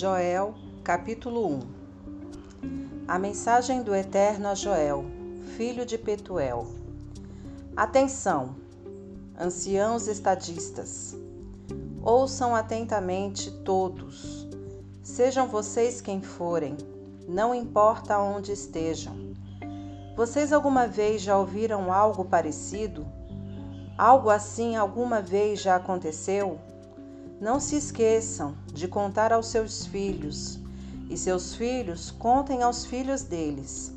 Joel, capítulo 1 A mensagem do Eterno a Joel, filho de Petuel. Atenção, anciãos estadistas. Ouçam atentamente todos. Sejam vocês quem forem, não importa onde estejam. Vocês alguma vez já ouviram algo parecido? Algo assim alguma vez já aconteceu? Não se esqueçam de contar aos seus filhos, e seus filhos contem aos filhos deles,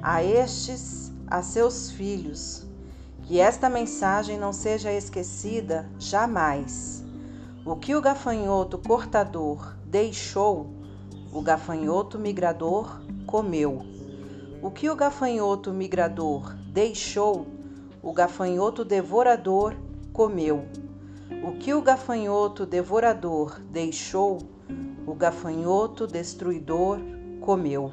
a estes, a seus filhos. Que esta mensagem não seja esquecida jamais. O que o gafanhoto cortador deixou, o gafanhoto migrador comeu. O que o gafanhoto migrador deixou, o gafanhoto devorador comeu. O que o gafanhoto devorador deixou, o gafanhoto destruidor comeu.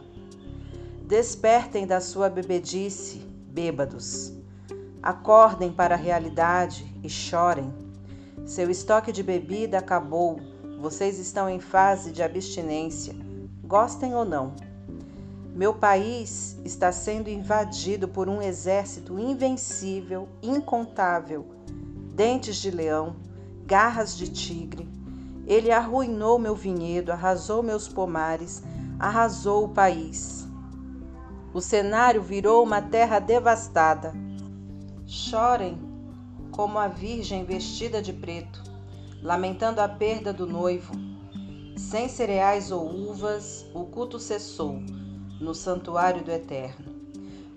Despertem da sua bebedice, bêbados. Acordem para a realidade e chorem. Seu estoque de bebida acabou. Vocês estão em fase de abstinência, gostem ou não. Meu país está sendo invadido por um exército invencível, incontável, dentes de leão, garras de tigre. Ele arruinou meu vinhedo, arrasou meus pomares, arrasou o país. O cenário virou uma terra devastada. Chorem como a virgem vestida de preto, lamentando a perda do noivo. Sem cereais ou uvas, o culto cessou no santuário do Eterno.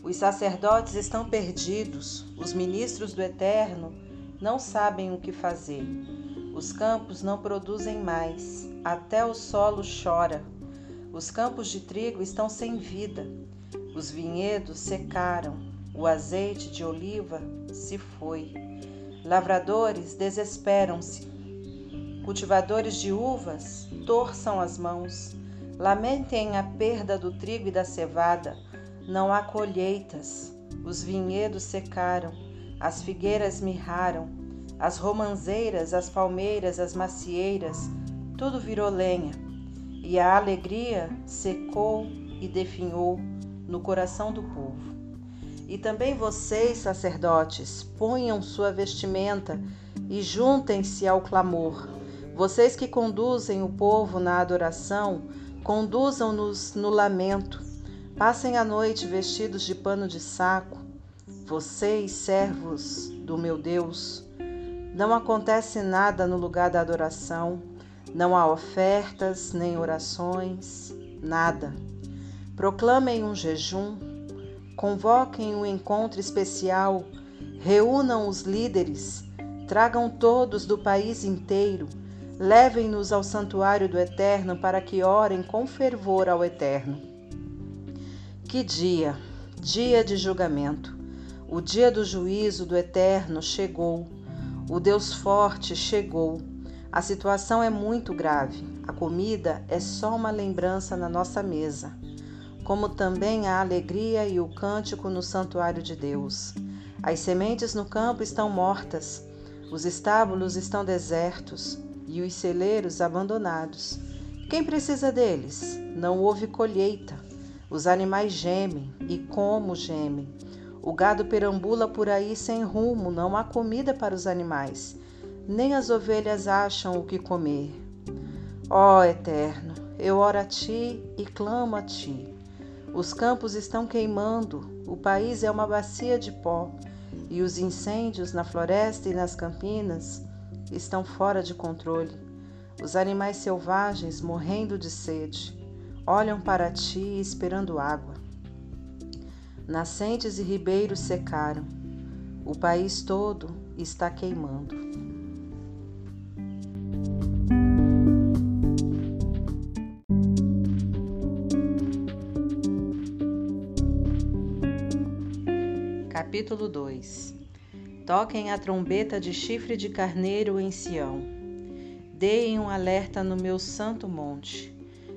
Os sacerdotes estão perdidos, os ministros do Eterno não sabem o que fazer. Os campos não produzem mais, até o solo chora. Os campos de trigo estão sem vida. Os vinhedos secaram, o azeite de oliva se foi. Lavradores desesperam-se. Cultivadores de uvas torçam as mãos. Lamentem a perda do trigo e da cevada. Não há colheitas. Os vinhedos secaram as figueiras mirraram, as romanzeiras, as palmeiras, as macieiras, tudo virou lenha, e a alegria secou e definhou no coração do povo. E também vocês, sacerdotes, ponham sua vestimenta e juntem-se ao clamor. Vocês que conduzem o povo na adoração, conduzam-nos no lamento. Passem a noite vestidos de pano de saco, vocês, servos do meu Deus, não acontece nada no lugar da adoração, não há ofertas nem orações, nada. Proclamem um jejum, convoquem um encontro especial, reúnam os líderes, tragam todos do país inteiro, levem-nos ao santuário do Eterno para que orem com fervor ao Eterno. Que dia, dia de julgamento! O dia do juízo do Eterno chegou. O Deus forte chegou. A situação é muito grave. A comida é só uma lembrança na nossa mesa, como também a alegria e o cântico no santuário de Deus. As sementes no campo estão mortas, os estábulos estão desertos e os celeiros abandonados. Quem precisa deles? Não houve colheita. Os animais gemem e como gemem. O gado perambula por aí sem rumo, não há comida para os animais, nem as ovelhas acham o que comer. Ó Eterno, eu oro a ti e clamo a ti. Os campos estão queimando, o país é uma bacia de pó, e os incêndios na floresta e nas campinas estão fora de controle. Os animais selvagens, morrendo de sede, olham para ti esperando água. Nascentes e ribeiros secaram, o país todo está queimando. Capítulo 2 Toquem a trombeta de chifre de carneiro em Sião. Deem um alerta no meu santo monte.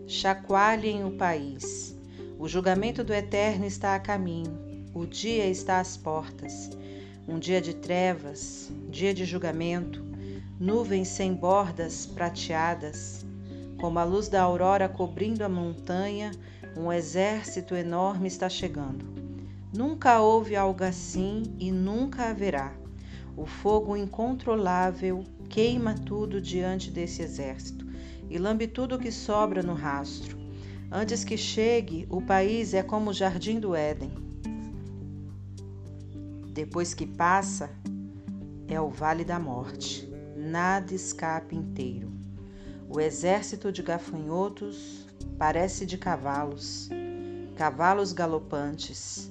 Chacoalhem o país o julgamento do Eterno está a caminho, o dia está às portas. Um dia de trevas, dia de julgamento, nuvens sem bordas prateadas. Como a luz da aurora cobrindo a montanha, um exército enorme está chegando. Nunca houve algo assim e nunca haverá. O fogo incontrolável queima tudo diante desse exército e lambe tudo que sobra no rastro. Antes que chegue, o país é como o jardim do Éden. Depois que passa, é o vale da morte. Nada escapa inteiro. O exército de gafanhotos parece de cavalos, cavalos galopantes,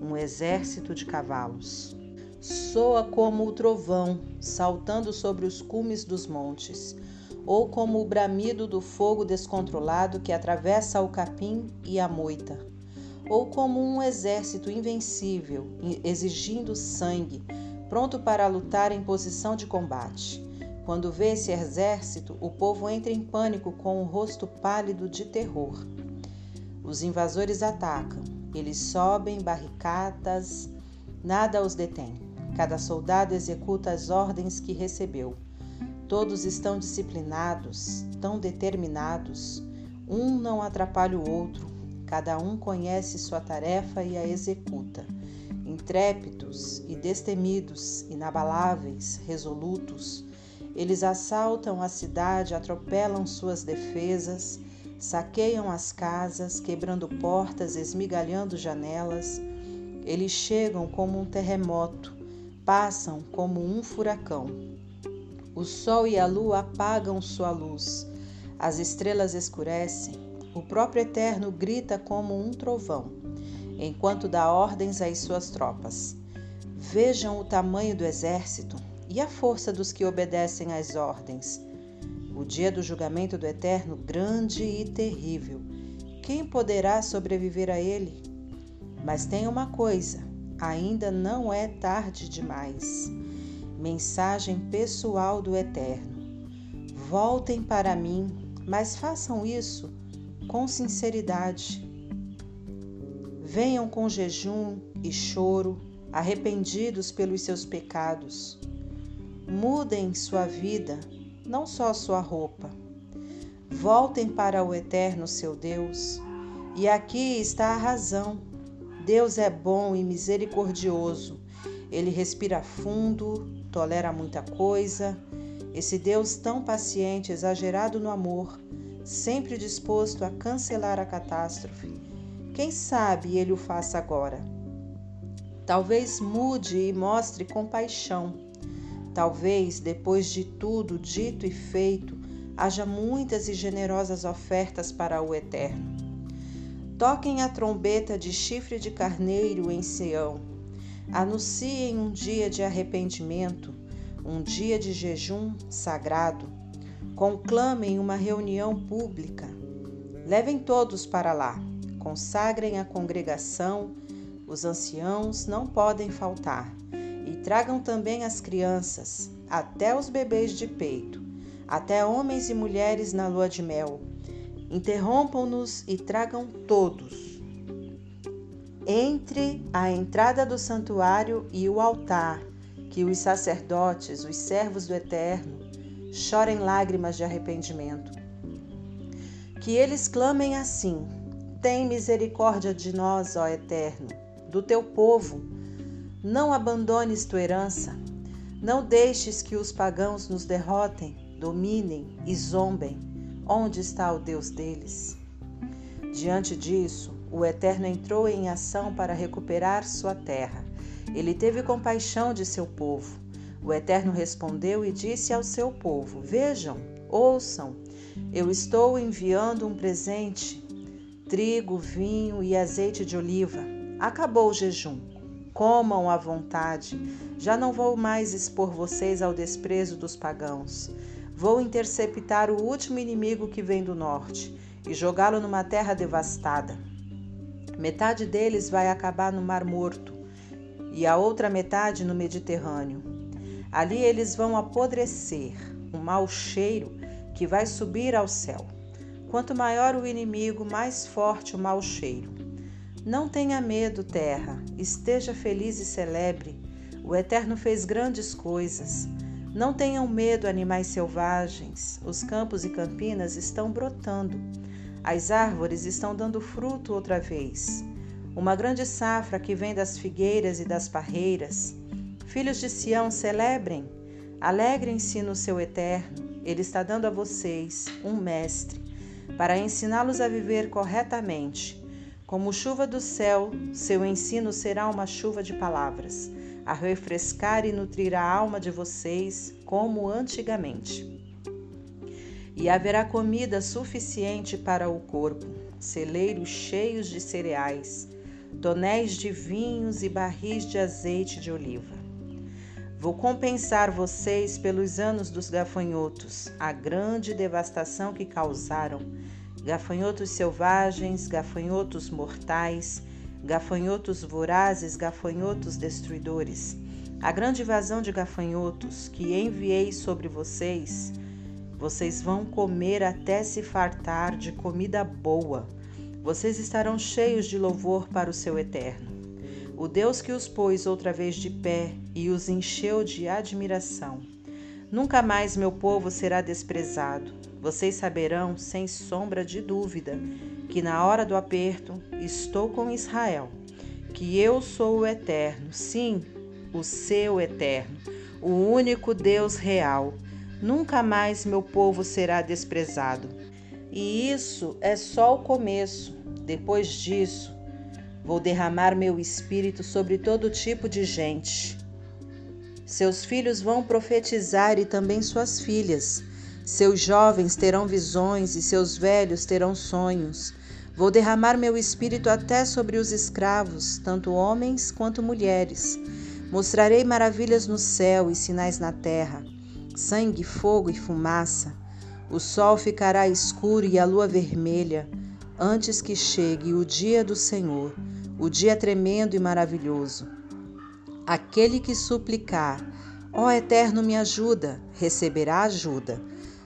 um exército de cavalos. Soa como o trovão saltando sobre os cumes dos montes, ou como o bramido do fogo descontrolado que atravessa o capim e a moita, ou como um exército invencível exigindo sangue, pronto para lutar em posição de combate. Quando vê esse exército, o povo entra em pânico com o rosto pálido de terror. Os invasores atacam, eles sobem barricadas, nada os detém. Cada soldado executa as ordens que recebeu. Todos estão disciplinados, tão determinados. Um não atrapalha o outro, cada um conhece sua tarefa e a executa. Intrépidos e destemidos, inabaláveis, resolutos, eles assaltam a cidade, atropelam suas defesas, saqueiam as casas, quebrando portas, esmigalhando janelas. Eles chegam como um terremoto, passam como um furacão. O sol e a lua apagam sua luz, as estrelas escurecem, o próprio Eterno grita como um trovão, enquanto dá ordens às suas tropas. Vejam o tamanho do exército, e a força dos que obedecem às ordens. O dia do julgamento do Eterno, grande e terrível. Quem poderá sobreviver a ele? Mas tem uma coisa: ainda não é tarde demais. Mensagem pessoal do Eterno. Voltem para mim, mas façam isso com sinceridade. Venham com jejum e choro, arrependidos pelos seus pecados. Mudem sua vida, não só sua roupa. Voltem para o eterno seu Deus. E aqui está a razão. Deus é bom e misericordioso. Ele respira fundo, tolera muita coisa. Esse Deus tão paciente, exagerado no amor, sempre disposto a cancelar a catástrofe. Quem sabe ele o faça agora? Talvez mude e mostre compaixão Talvez, depois de tudo dito e feito, haja muitas e generosas ofertas para o Eterno. Toquem a trombeta de chifre de carneiro em Sião. Anunciem um dia de arrependimento, um dia de jejum sagrado. Conclamem uma reunião pública. Levem todos para lá. Consagrem a congregação. Os anciãos não podem faltar e tragam também as crianças, até os bebês de peito, até homens e mulheres na lua de mel. Interrompam-nos e tragam todos. Entre a entrada do santuário e o altar, que os sacerdotes, os servos do Eterno, chorem lágrimas de arrependimento. Que eles clamem assim: Tem misericórdia de nós, ó Eterno, do teu povo não abandones tua herança. Não deixes que os pagãos nos derrotem, dominem e zombem. Onde está o Deus deles? Diante disso, o Eterno entrou em ação para recuperar sua terra. Ele teve compaixão de seu povo. O Eterno respondeu e disse ao seu povo: Vejam, ouçam, eu estou enviando um presente: trigo, vinho e azeite de oliva. Acabou o jejum. Comam à vontade. Já não vou mais expor vocês ao desprezo dos pagãos. Vou interceptar o último inimigo que vem do norte e jogá-lo numa terra devastada. Metade deles vai acabar no Mar Morto e a outra metade no Mediterrâneo. Ali eles vão apodrecer, um mau cheiro que vai subir ao céu. Quanto maior o inimigo, mais forte o mau cheiro. Não tenha medo, terra, esteja feliz e celebre. O Eterno fez grandes coisas. Não tenham medo, animais selvagens, os campos e campinas estão brotando. As árvores estão dando fruto outra vez. Uma grande safra que vem das figueiras e das parreiras. Filhos de Sião, celebrem, alegrem-se no seu eterno. Ele está dando a vocês um mestre para ensiná-los a viver corretamente como chuva do céu, seu ensino será uma chuva de palavras, a refrescar e nutrir a alma de vocês como antigamente. E haverá comida suficiente para o corpo, celeiros cheios de cereais, tonéis de vinhos e barris de azeite de oliva. Vou compensar vocês pelos anos dos gafanhotos, a grande devastação que causaram gafanhotos selvagens, gafanhotos mortais, gafanhotos vorazes, gafanhotos destruidores. A grande invasão de gafanhotos que enviei sobre vocês, vocês vão comer até se fartar de comida boa. Vocês estarão cheios de louvor para o seu eterno. O Deus que os pôs outra vez de pé e os encheu de admiração. Nunca mais meu povo será desprezado. Vocês saberão, sem sombra de dúvida, que na hora do aperto estou com Israel, que eu sou o eterno, sim, o seu eterno, o único Deus real. Nunca mais meu povo será desprezado. E isso é só o começo. Depois disso, vou derramar meu espírito sobre todo tipo de gente. Seus filhos vão profetizar e também suas filhas. Seus jovens terão visões e seus velhos terão sonhos. Vou derramar meu espírito até sobre os escravos, tanto homens quanto mulheres. Mostrarei maravilhas no céu e sinais na terra: sangue, fogo e fumaça. O sol ficará escuro e a lua vermelha, antes que chegue o dia do Senhor, o dia tremendo e maravilhoso. Aquele que suplicar, ó Eterno, me ajuda, receberá ajuda.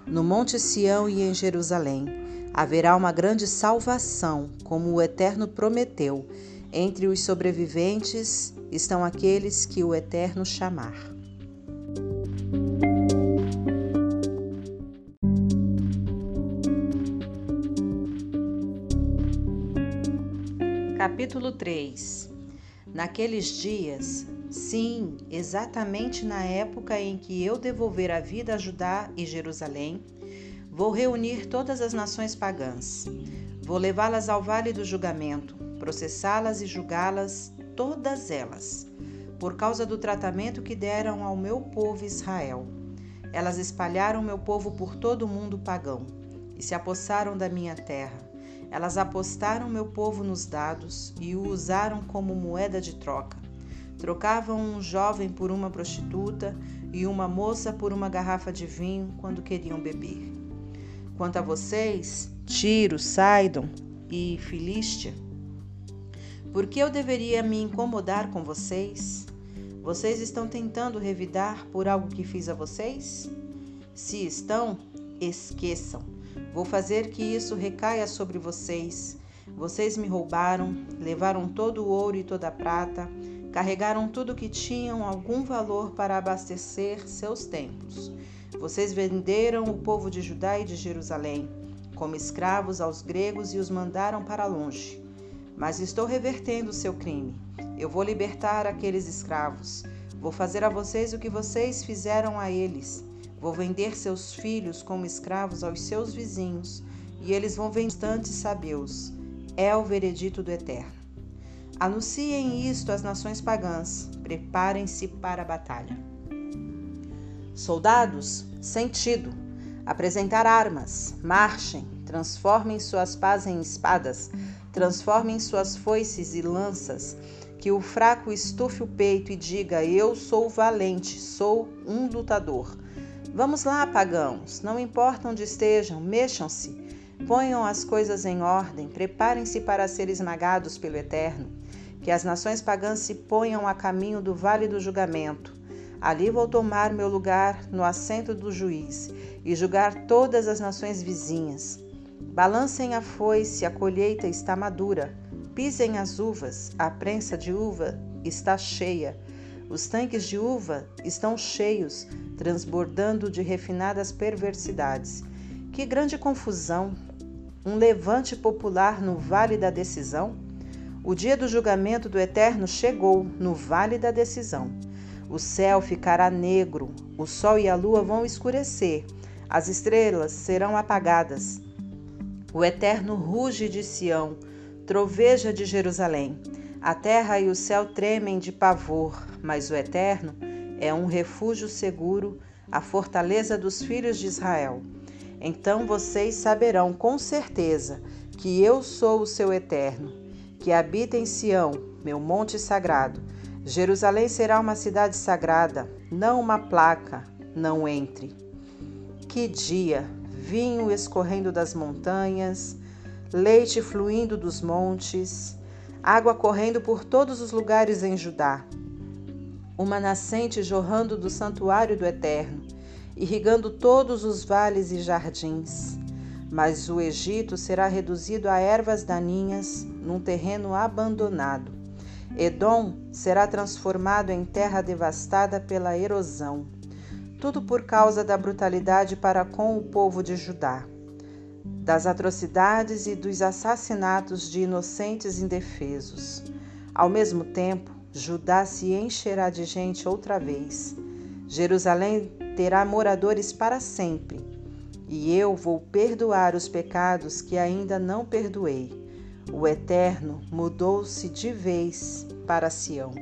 No Monte Sião e em Jerusalém haverá uma grande salvação, como o Eterno prometeu. Entre os sobreviventes estão aqueles que o Eterno chamar. Capítulo 3 Naqueles dias, Sim, exatamente na época em que eu devolver a vida a Judá e Jerusalém, vou reunir todas as nações pagãs. Vou levá-las ao vale do julgamento, processá-las e julgá-las, todas elas, por causa do tratamento que deram ao meu povo Israel. Elas espalharam meu povo por todo o mundo pagão e se apossaram da minha terra. Elas apostaram meu povo nos dados e o usaram como moeda de troca Trocavam um jovem por uma prostituta e uma moça por uma garrafa de vinho quando queriam beber. Quanto a vocês, Tiro, Saidon e Filístia, por que eu deveria me incomodar com vocês? Vocês estão tentando revidar por algo que fiz a vocês? Se estão, esqueçam. Vou fazer que isso recaia sobre vocês. Vocês me roubaram, levaram todo o ouro e toda a prata, Carregaram tudo que tinham algum valor para abastecer seus templos. Vocês venderam o povo de Judá e de Jerusalém como escravos aos gregos e os mandaram para longe. Mas estou revertendo o seu crime. Eu vou libertar aqueles escravos. Vou fazer a vocês o que vocês fizeram a eles. Vou vender seus filhos como escravos aos seus vizinhos, e eles vão vender instantes sabeus. É o veredito do Eterno. Anunciem isto às nações pagãs. Preparem-se para a batalha. Soldados, sentido. Apresentar armas. Marchem. Transformem suas pás em espadas. Transformem suas foices e lanças. Que o fraco estufe o peito e diga: Eu sou valente, sou um lutador. Vamos lá, pagãos, não importa onde estejam, mexam-se. Ponham as coisas em ordem, preparem-se para ser esmagados pelo Eterno que as nações pagãs se ponham a caminho do vale do julgamento. Ali vou tomar meu lugar no assento do juiz e julgar todas as nações vizinhas. Balancem a foice, a colheita está madura. Pisem as uvas, a prensa de uva está cheia. Os tanques de uva estão cheios, transbordando de refinadas perversidades. Que grande confusão! Um levante popular no vale da decisão? O dia do julgamento do Eterno chegou no vale da decisão. O céu ficará negro, o sol e a lua vão escurecer, as estrelas serão apagadas. O Eterno ruge de Sião, troveja de Jerusalém. A terra e o céu tremem de pavor, mas o Eterno é um refúgio seguro, a fortaleza dos filhos de Israel. Então vocês saberão com certeza que eu sou o seu Eterno, que habita em Sião, meu monte sagrado. Jerusalém será uma cidade sagrada, não uma placa, não entre. Que dia! Vinho escorrendo das montanhas, leite fluindo dos montes, água correndo por todos os lugares em Judá. Uma nascente jorrando do santuário do Eterno, irrigando todos os vales e jardins. Mas o Egito será reduzido a ervas daninhas num terreno abandonado. Edom será transformado em terra devastada pela erosão. Tudo por causa da brutalidade para com o povo de Judá das atrocidades e dos assassinatos de inocentes indefesos. Ao mesmo tempo, Judá se encherá de gente outra vez. Jerusalém terá moradores para sempre. E eu vou perdoar os pecados que ainda não perdoei. O Eterno mudou-se de vez para Sião.